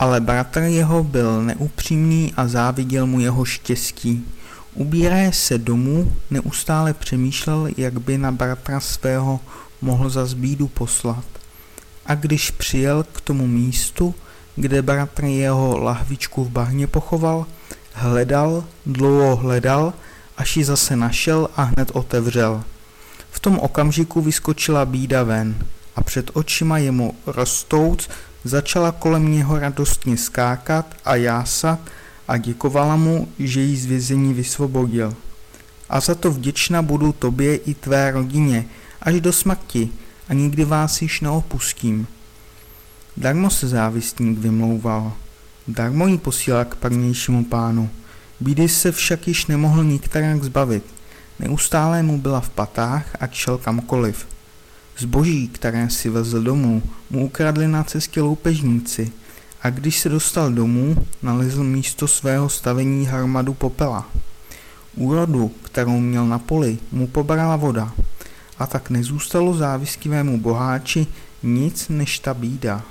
Ale bratr jeho byl neupřímný a záviděl mu jeho štěstí. Ubíraje se domů, neustále přemýšlel, jak by na bratra svého mohl za zbídu poslat. A když přijel k tomu místu, kde bratr jeho lahvičku v bahně pochoval, hledal, dlouho hledal, až ji zase našel a hned otevřel. V tom okamžiku vyskočila bída ven a před očima jemu rostouc začala kolem něho radostně skákat a jásat a děkovala mu, že ji z vězení vysvobodil. A za to vděčna budu tobě i tvé rodině, až do smrti a nikdy vás již neopustím. Darmo se závistník vymlouval. Darmo ji posílal k parnějšímu pánu. Bídy se však již nemohl nikterak zbavit. Neustále mu byla v patách a šel kamkoliv. Zboží, které si vezl domů, mu ukradli na cestě loupežníci a když se dostal domů, nalezl místo svého stavení hromadu popela. Úrodu, kterou měl na poli, mu pobrala voda a tak nezůstalo závistivému boháči nic než ta bída.